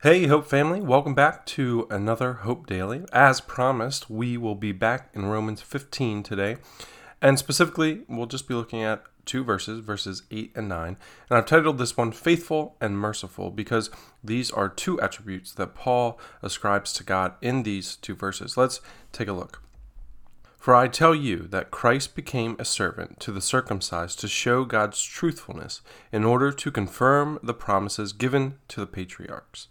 Hey, Hope family, welcome back to another Hope Daily. As promised, we will be back in Romans 15 today, and specifically, we'll just be looking at two verses, verses 8 and 9. And I've titled this one Faithful and Merciful because these are two attributes that Paul ascribes to God in these two verses. Let's take a look. For I tell you that Christ became a servant to the circumcised to show God's truthfulness, in order to confirm the promises given to the patriarchs,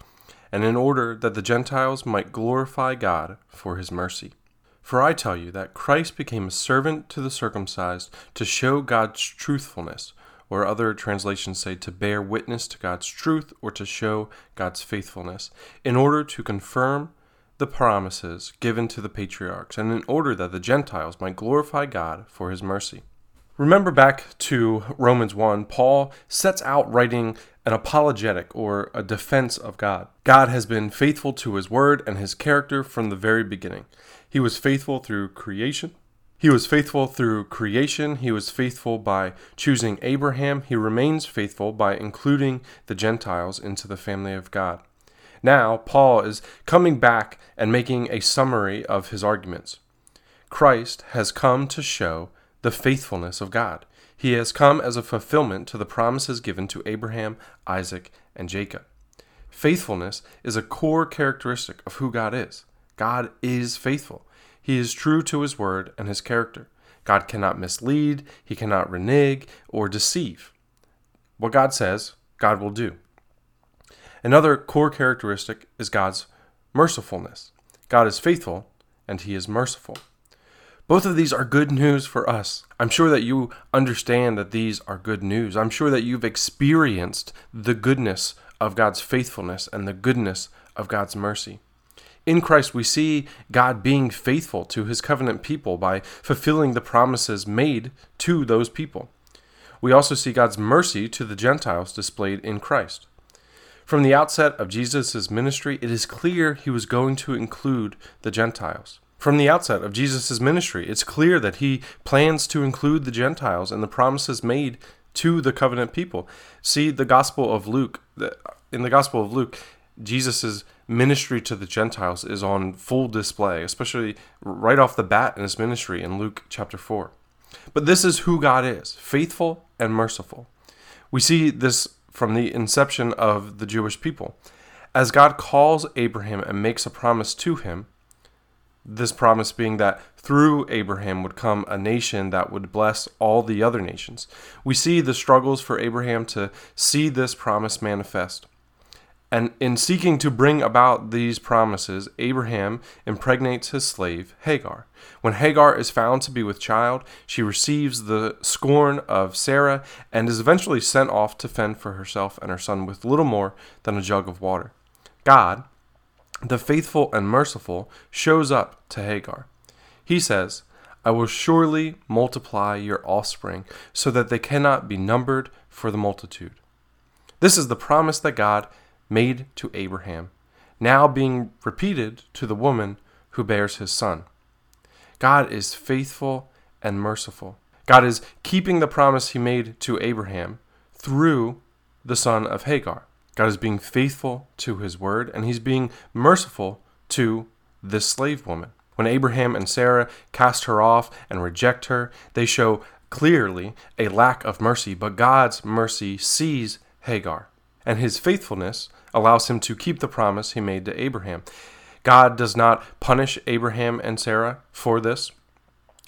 and in order that the Gentiles might glorify God for his mercy. For I tell you that Christ became a servant to the circumcised to show God's truthfulness, or other translations say to bear witness to God's truth or to show God's faithfulness, in order to confirm the promises given to the patriarchs, and in order that the Gentiles might glorify God for his mercy. Remember back to Romans 1, Paul sets out writing an apologetic or a defense of God. God has been faithful to his word and his character from the very beginning. He was faithful through creation. He was faithful through creation. He was faithful by choosing Abraham. He remains faithful by including the Gentiles into the family of God. Now, Paul is coming back and making a summary of his arguments. Christ has come to show the faithfulness of God. He has come as a fulfillment to the promises given to Abraham, Isaac, and Jacob. Faithfulness is a core characteristic of who God is. God is faithful. He is true to his word and his character. God cannot mislead, he cannot renege or deceive. What God says, God will do. Another core characteristic is God's mercifulness. God is faithful and he is merciful. Both of these are good news for us. I'm sure that you understand that these are good news. I'm sure that you've experienced the goodness of God's faithfulness and the goodness of God's mercy. In Christ, we see God being faithful to his covenant people by fulfilling the promises made to those people. We also see God's mercy to the Gentiles displayed in Christ. From the outset of Jesus' ministry, it is clear he was going to include the Gentiles. From the outset of Jesus' ministry, it's clear that he plans to include the Gentiles and the promises made to the covenant people. See the Gospel of Luke. In the Gospel of Luke, Jesus' ministry to the Gentiles is on full display, especially right off the bat in his ministry in Luke chapter 4. But this is who God is faithful and merciful. We see this from the inception of the Jewish people. As God calls Abraham and makes a promise to him, this promise being that through Abraham would come a nation that would bless all the other nations. We see the struggles for Abraham to see this promise manifest. And in seeking to bring about these promises, Abraham impregnates his slave, Hagar. When Hagar is found to be with child, she receives the scorn of Sarah and is eventually sent off to fend for herself and her son with little more than a jug of water. God, the faithful and merciful, shows up to Hagar. He says, I will surely multiply your offspring so that they cannot be numbered for the multitude. This is the promise that God made to Abraham, now being repeated to the woman who bears his son. God is faithful and merciful. God is keeping the promise he made to Abraham through the son of Hagar. God is being faithful to his word, and he's being merciful to this slave woman. When Abraham and Sarah cast her off and reject her, they show clearly a lack of mercy, but God's mercy sees Hagar and his faithfulness allows him to keep the promise he made to Abraham. God does not punish Abraham and Sarah for this.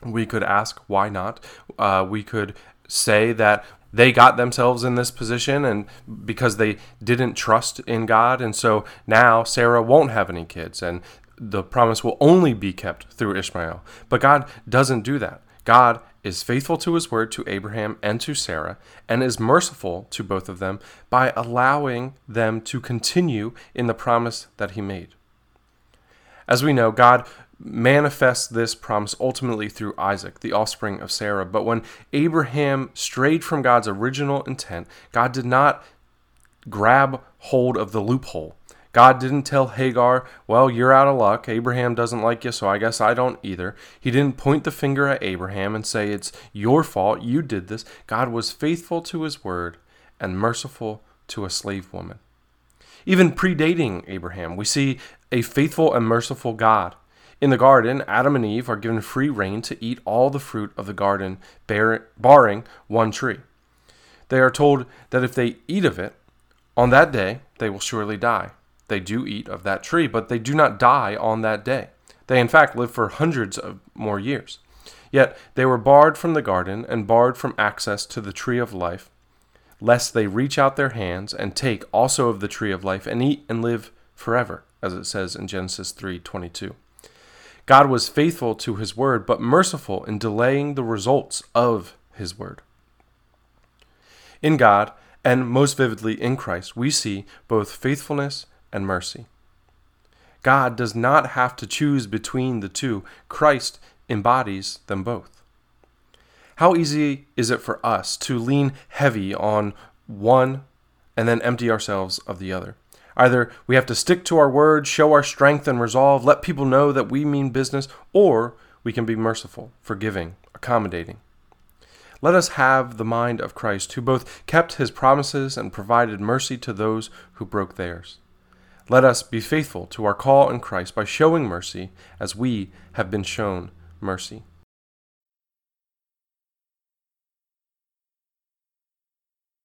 We could ask, why not? Uh, we could say that they got themselves in this position and because they didn't trust in God and so now Sarah won't have any kids and the promise will only be kept through Ishmael. But God doesn't do that. God is faithful to his word to Abraham and to Sarah, and is merciful to both of them by allowing them to continue in the promise that he made. As we know, God manifests this promise ultimately through Isaac, the offspring of Sarah. But when Abraham strayed from God's original intent, God did not grab hold of the loophole God didn't tell Hagar, well, you're out of luck. Abraham doesn't like you, so I guess I don't either. He didn't point the finger at Abraham and say, it's your fault. You did this. God was faithful to his word and merciful to a slave woman. Even predating Abraham, we see a faithful and merciful God. In the garden, Adam and Eve are given free rein to eat all the fruit of the garden, barring one tree. They are told that if they eat of it, on that day they will surely die. They do eat of that tree, but they do not die on that day. They, in fact, live for hundreds of more years. Yet they were barred from the garden and barred from access to the tree of life, lest they reach out their hands and take also of the tree of life and eat and live forever, as it says in Genesis 3:22. God was faithful to his word, but merciful in delaying the results of his word. In God, and most vividly in Christ, we see both faithfulness and mercy. God does not have to choose between the two. Christ embodies them both. How easy is it for us to lean heavy on one and then empty ourselves of the other? Either we have to stick to our word, show our strength and resolve, let people know that we mean business, or we can be merciful, forgiving, accommodating. Let us have the mind of Christ, who both kept his promises and provided mercy to those who broke theirs. Let us be faithful to our call in Christ by showing mercy as we have been shown mercy.